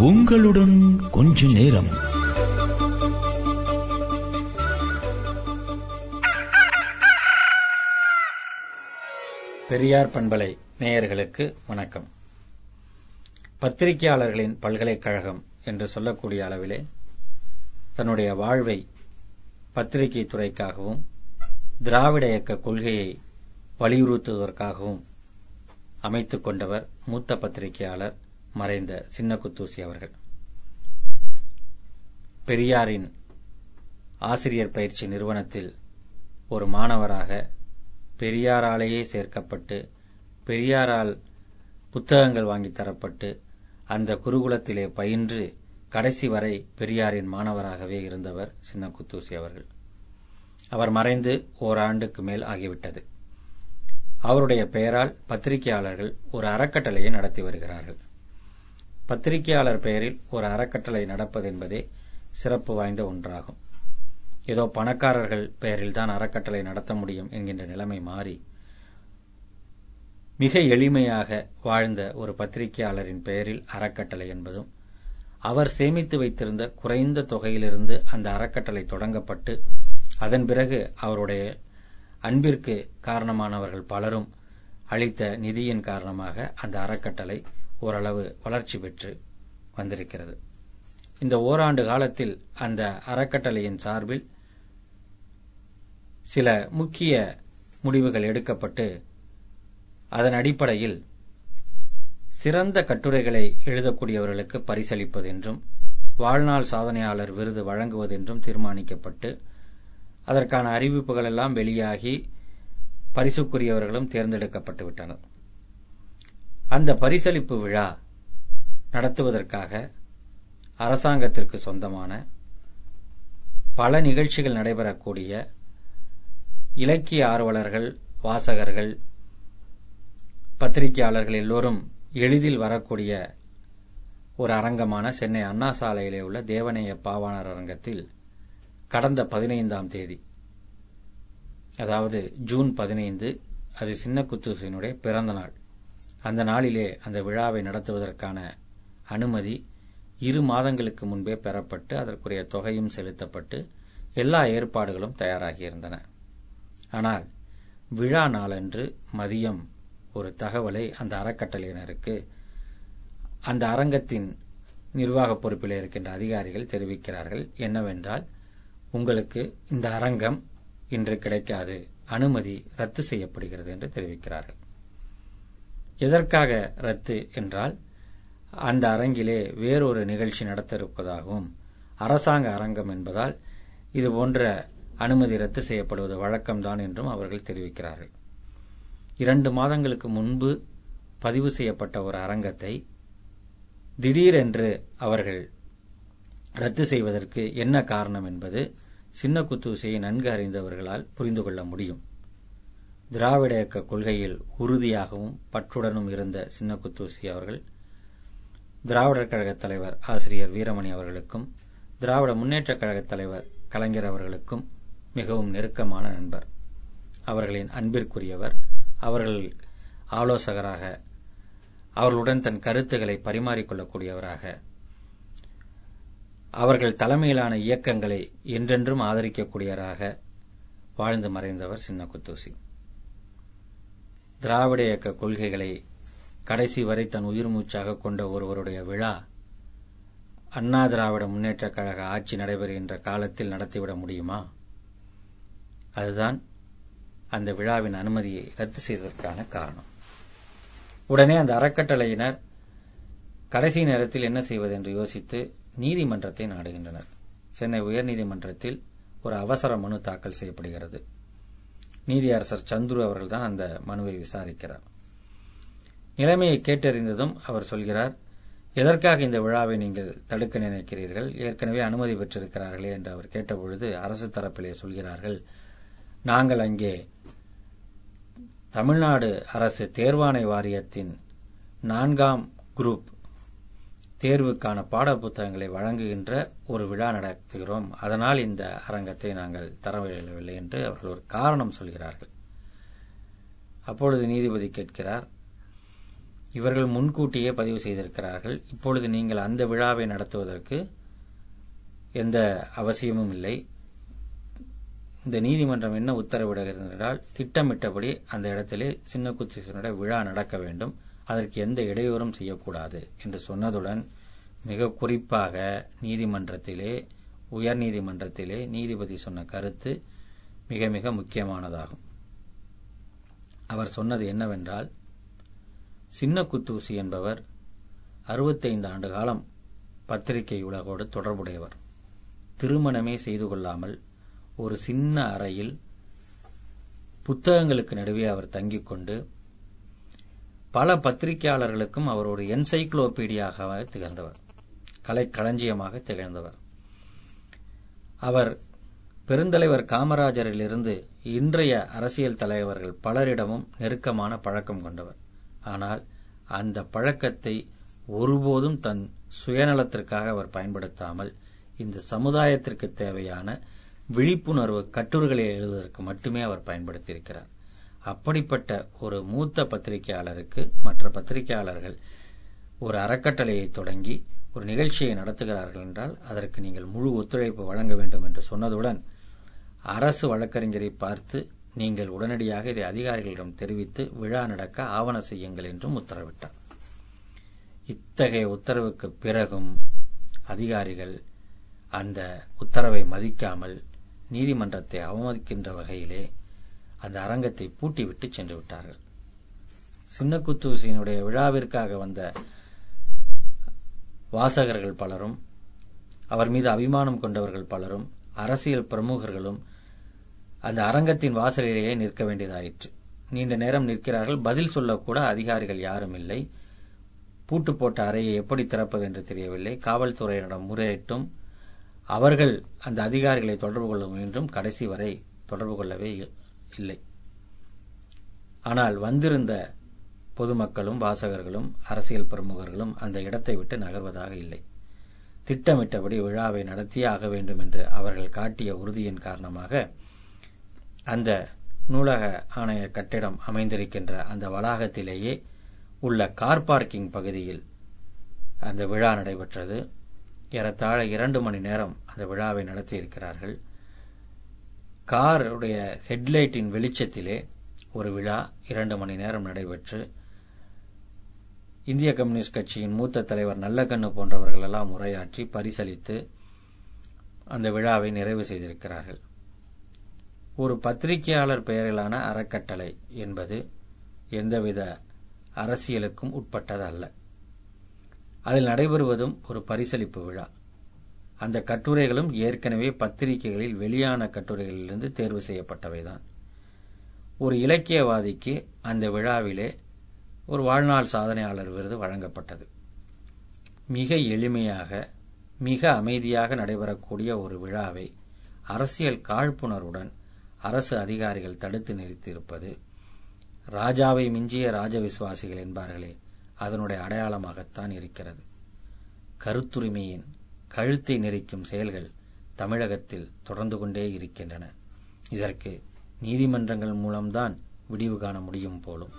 உங்களுடன் கொஞ்ச நேரம். பெரியார் பண்பலை நேயர்களுக்கு வணக்கம். பத்திரிகையாளர்களின் பல்கலைக்கழகம் என்று சொல்லக்கூடிய அளவிலே தன்னுடைய வாழ்வை பத்திரிகை துறைக்காகவும் திராவிட இயக்க கொள்கையை வலியுறுத்துவதற்காகவும் அமைத்துக் கொண்டவர் மூத்த பத்திரிகையாளர் மறைந்த சின்னகுத்தூசி அவர்கள். பெரியாரின் ஆசிரியர் பயிற்சி நிறுவனத்தில் ஒரு மாணவராக பெரியாராலேயே சேர்க்கப்பட்டு பெரியாரால் புத்தகங்கள் வாங்கி தரப்பட்டு அந்த குருகுலத்திலே பயின்று கடைசி வரை பெரியாரின் மாணவராகவே இருந்தவர் சின்னகுத்தூசி அவர்கள். அவர் மறைந்து ஓராண்டுக்கு மேல் ஆகிவிட்டது. அவருடைய பெயரால் பத்திரிகையாளர்கள் ஒரு அறக்கட்டளையை நடத்தி வருகிறார்கள். பத்திரிகையாளர் பெயரில் ஒரு அறக்கட்டளை நடப்பது என்பதே சிறப்பு வாய்ந்த ஒன்றாகும். ஏதோ பணக்காரர்கள் பெயரில் தான் அறக்கட்டளை நடத்த முடியும் என்கின்ற நிலைமை மாறி மிக எளிமையாக வாழ்ந்த ஒரு பத்திரிகையாளரின் பெயரில் அறக்கட்டளை என்பதும் அவர் சேமித்து வைத்திருந்த குறைந்த தொகையிலிருந்து அந்த அறக்கட்டளை தொடங்கப்பட்டு அதன் பிறகு அவருடைய அன்பிற்கு காரணமானவர்கள் பலரும் அளித்த நிதியின் காரணமாக அந்த அறக்கட்டளை ஓரளவு வளர்ச்சி பெற்று வந்திருக்கிறது. இந்த ஓராண்டு காலத்தில் அந்த அறக்கட்டளையின் சார்பில் சில முக்கிய முடிவுகள் எடுக்கப்பட்டு அதன் அடிப்படையில் சிறந்த கட்டுரைகளை எழுதக்கூடியவர்களுக்கு பரிசளிப்பது என்றும் வாழ்நாள் சாதனையாளர் விருது வழங்குவது என்றும் தீர்மானிக்கப்பட்டு அதற்கான அறிவிப்புகள் எல்லாம் வெளியாகி பரிசுக்குரியவர்களும் தேர்ந்தெடுக்கப்பட்டு விட்டனர். அந்த பரிசளிப்பு விழா நடத்துவதற்காக அரசாங்கத்திற்கு சொந்தமான பல நிகழ்ச்சிகள் நடைபெறக்கூடிய இலக்கிய ஆர்வலர்கள் வாசகர்கள் பத்திரிகையாளர்கள் எல்லோரும் எளிதில் வரக்கூடிய ஒரு அரங்கமான சென்னை அண்ணா சாலையிலே உள்ள தேவநேய பாவாணர் அரங்கத்தில் கடந்த பதினைந்தாம் தேதி அதாவது ஜூன் பதினைந்து அது சின்ன குத்தூசினுடைய பிறந்த நாள் அந்த நாளிலே அந்த விழாவை நடத்துவதற்கான அனுமதி இரு மாதங்களுக்கு முன்பே பெறப்பட்டு அதற்குரிய தொகையும் செலுத்தப்பட்டு எல்லா ஏற்பாடுகளும் தயாராகியிருந்தன. ஆனால் விழா நாளன்று மதியம் ஒரு தகவலை அந்த அறக்கட்டளையினருக்கு அந்த அரங்கத்தின் நிர்வாக பொறுப்பில் இருக்கின்ற அதிகாரிகள் தெரிவிக்கிறார்கள். என்னவென்றால் உங்களுக்கு இந்த அரங்கம் இன்று கிடைக்காது. அனுமதி ரத்து செய்யப்படுகிறது என்று தெரிவிக்கிறார்கள். எதற்காக ரத்து என்றால் அந்த அரங்கிலே வேறொரு நிகழ்ச்சி நடத்த இருப்பதாகவும் அரசாங்க அரங்கம் என்பதால் இது போன்ற அனுமதி ரத்து செய்யப்படுவது வழக்கம்தான் என்றும் அவர்கள் தெரிவிக்கிறார்கள். இரண்டு மாதங்களுக்கு முன்பு பதிவு செய்யப்பட்ட ஒரு அரங்கத்தை திடீரென்று அவர்கள் ரத்து செய்வதற்கு என்ன காரணம் என்பது சின்ன குத்தூசையை நன்கு அறிந்தவர்களால் புரிந்து கொள்ள முடியும். திராவிட இயக்க கொள்கையில் உறுதியாகவும் பற்றுடனும் இருந்த சின்ன குத்தூசி அவர்கள் திராவிடர் கழக தலைவர் ஆசிரியர் வீரமணி அவர்களுக்கும் திராவிட முன்னேற்ற கழக தலைவர் கலைஞர் அவர்களுக்கும் மிகவும் நெருக்கமான நண்பர். அவர்களின் அன்பிற்குரியவர் அவர்கள் ஆலோசகராக அவர்களுடன் தன் கருத்துக்களை பரிமாறிக்கொள்ளக்கூடியவராக அவர்கள் தலைமையிலான இயக்கங்களை என்றென்றும் ஆதரிக்கக்கூடியவராக வாழ்ந்து மறைந்தவர் சின்ன குத்தூசி திராவிட இயக்க கொள்கைகளை கடைசி வரை தன் உயிர் மூச்சாக கொண்ட ஒருவருடைய விழா அண்ணா திராவிட முன்னேற்ற கழக ஆட்சி நடைபெறுகின்ற காலத்தில் நடத்திவிட முடியுமா? அதுதான் அந்த விழாவின் அனுமதியை ரத்து செய்ததற்கான காரணம். உடனே அந்த அறக்கட்டளையினர் கடைசி நேரத்தில் என்ன செய்வது என்று யோசித்து நீதிமன்றத்தை நாடுகின்றனர். சென்னை உயர்நீதிமன்றத்தில் ஒரு அவசர மனு தாக்கல் செய்யப்படுகிறது. நீதியரசர் சந்துரு அவர்கள் தான் அந்த மனுவை விசாரிக்கிறார். நிலைமையை கேட்டறிந்ததும் அவர் சொல்கிறார் எதற்காக இந்த விழாவை நீங்கள் தடுக்க நினைக்கிறீர்கள்? ஏற்கனவே அனுமதி பெற்றிருக்கிறார்களே என்று அவர் கேட்டபொழுது அரசு தரப்பிலே சொல்கிறார்கள் நாங்கள் அங்கே தமிழ்நாடு அரசு தேர்வாணை வாரியத்தின் நான்காம் குரூப் தேர்வுக்கான பாடப்புத்தகங்களை வழங்குகின்ற ஒரு விழா நடத்துகிறோம். அதனால் இந்த அரங்கத்தை நாங்கள் தரவிடவில்லை என்று அவர்கள் ஒரு காரணம் சொல்கிறார்கள். அப்பொழுது நீதிபதி கேட்கிறார் இவர்கள் முன்கூட்டியே பதிவு செய்திருக்கிறார்கள். இப்பொழுது நீங்கள் அந்த விழாவை நடத்துவதற்கு எந்த அவசியமும் இல்லை. இந்த நீதிமன்றம் என்ன உத்தரவிடுகிறது என்றால் திட்டமிட்டபடி அந்த இடத்திலே சின்ன குத்தீஸ்வரனுடைய விழா நடக்க வேண்டும். அதற்கு எந்த இடையூறும் செய்யக்கூடாது என்று சொன்னதுடன் மிக குறிப்பாக நீதிமன்றத்திலே உயர் நீதிமன்றத்திலே நீதிபதி சொன்ன கருத்து மிக மிக முக்கியமானதாகும். அவர் சொன்னது என்னவென்றால் சின்ன குத்தூசி என்பவர் அறுபத்தைந்து ஆண்டு காலம் பத்திரிகை உலகோடு தொடர்புடையவர். திருமணமே செய்து கொள்ளாமல் ஒரு சின்ன அறையில் புத்தகங்களுக்கு நடுவே அவர் தங்கிக் கொண்டு பல பத்திரிகையாளர்களுக்கும் அவர் ஒரு என்சைக்ளோபீடியாக திகழ்ந்தவர். கலை களஞ்சியமாக திகழ்ந்தவர். அவர் பெருந்தலைவர் காமராஜரிலிருந்து இன்றைய அரசியல் தலைவர்கள் பலரிடமும் நெருக்கமான பழக்கம் கொண்டவர். ஆனால் அந்த பழக்கத்தை ஒருபோதும் தன் சுயநலத்திற்காக அவர் பயன்படுத்தாமல் இந்த சமுதாயத்திற்கு தேவையான விழிப்புணர்வு கட்டுரைகளை எழுதுவதற்கு மட்டுமே அவர் பயன்படுத்தியிருக்கிறார். அப்படிப்பட்ட ஒரு மூத்த பத்திரிகையாளருக்கு மற்ற பத்திரிகையாளர்கள் ஒரு அறக்கட்டளையை தொடங்கி ஒரு நிகழ்ச்சியை நடத்துகிறார்கள் என்றால் அதற்கு நீங்கள் முழு ஒத்துழைப்பு வழங்க வேண்டும் என்று சொன்னதுடன் அரசு வழக்கறிஞரை பார்த்து நீங்கள் உடனடியாக இதை அதிகாரிகளிடம் தெரிவித்து விழா நடக்க ஆவண செய்யுங்கள் என்றும் உத்தரவிட்டார். இத்தகைய உத்தரவுக்கு பிறகும் அதிகாரிகள் அந்த உத்தரவை மதிக்காமல் நீதிமன்றத்தை அவமதிக்கின்ற வகையிலே அந்த அரங்கத்தை பூட்டிவிட்டு சென்று விட்டார்கள். சின்னக்குத்தூசியினுடைய விழாவிற்காக வந்த வாசகர்கள் பலரும் அவர் மீது அபிமானம் கொண்டவர்கள் பலரும் அரசியல் பிரமுகர்களும் அந்த அரங்கத்தின் வாசலிலேயே நிற்க வேண்டியதாயிற்று. நீண்ட நேரம் நிற்கிறார்கள். பதில் சொல்லக்கூட அதிகாரிகள் யாரும் இல்லை. பூட்டு போட்ட அறையை எப்படி திறப்பது என்று தெரியவில்லை. காவல்துறையினரிடம் முறையிட்டும் அவர்கள் அந்த அதிகாரிகளை தொடர்பு கொள்ள முயன்றும் கடைசி வரை தொடர்பு கொள்ளவே இல்லை. ஆனால் வந்திருந்த பொதுமக்களும் வாசகர்களும் அரசியல் பிரமுகர்களும் அந்த இடத்தை விட்டு நகர்வதாக இல்லை. திட்டமிட்டபடி விழாவை நடத்தியே ஆக வேண்டும் என்று அவர்கள் காட்டிய உறுதியின் காரணமாக அந்த நூலக ஆணைய கட்டிடம் அமைந்திருக்கின்ற அந்த வளாகத்திலேயே உள்ள கார் பார்க்கிங் பகுதியில் அந்த விழா நடைபெற்றது. ஏறத்தாழ இரண்டு மணி நேரம் அந்த விழாவை நடத்தியிருக்கிறார்கள். காருடைய ஹெட்லைட்டின் வெளிச்சத்திலே ஒரு விழா இரண்டு மணி நேரம் நடைபெற்று இந்திய கம்யூனிஸ்ட் கட்சியின் மூத்த தலைவர் நல்லக்கண்ணு போன்றவர்கள் எல்லாம் உரையாற்றி பரிசளித்து அந்த விழாவை நிறைவு செய்திருக்கிறார்கள். ஒரு பத்திரிகையாளர் பெயரிலான அறக்கட்டளை என்பது எந்தவித அரசியலுக்கும் உட்பட்டது அல்ல அதில் நடைபெறுவதும் ஒரு பரிசளிப்பு விழா. அந்த கட்டுரைகளும் ஏற்கனவே பத்திரிகைகளில் வெளியான கட்டுரைகளிலிருந்து தேர்வு செய்யப்பட்டவைதான். ஒரு இலக்கியவாதிக்கு அந்த விழாவிலே ஒரு வாழ்நாள் சாதனையாளர் விருது வழங்கப்பட்டது. மிக எளிமையாக மிக அமைதியாக நடைபெறக்கூடிய ஒரு விழாவை அரசியல் காழ்ப்புணர்வுடன் அரசு அதிகாரிகள் தடுத்து நிறுத்தியிருப்பது ராஜாவை மிஞ்சிய ராஜ விசுவாசிகள் என்பார்களே அதனுடைய அடையாளமாகத்தான் இருக்கிறது. கருத்துரிமையின் கழுத்தை நெரிக்கும் செயல்கள் தமிழகத்தில் தொடர்ந்து கொண்டே இருக்கின்றன. இதற்கு நீதிமன்றங்கள் மூலம்தான் விடிவு காண முடியும் போலும்.